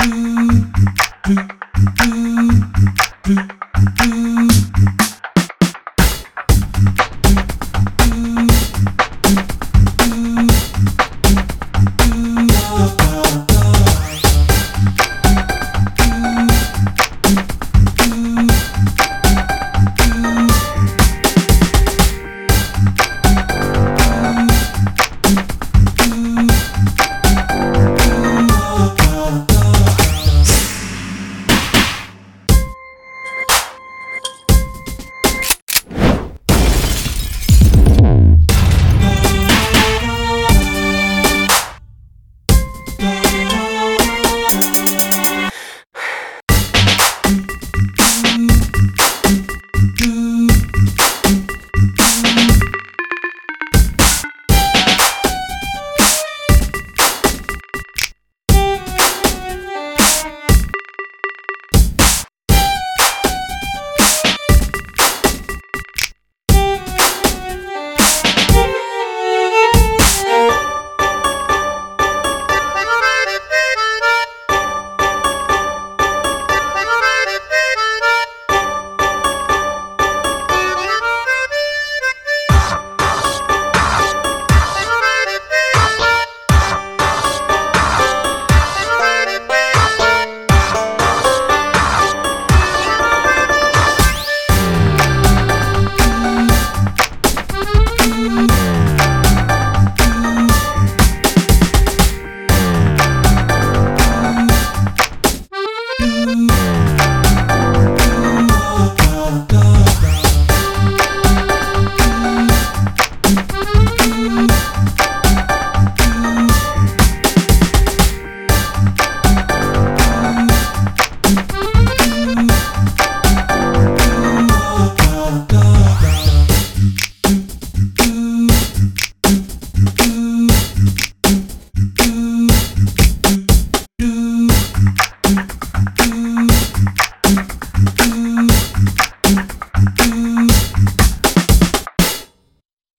do, do, do. Yeah.